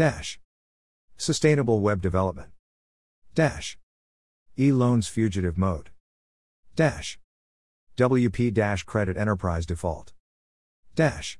Dash. Sustainable web development. Dash. E loans fugitive mode. Dash. WP-credit enterprise default. Dash.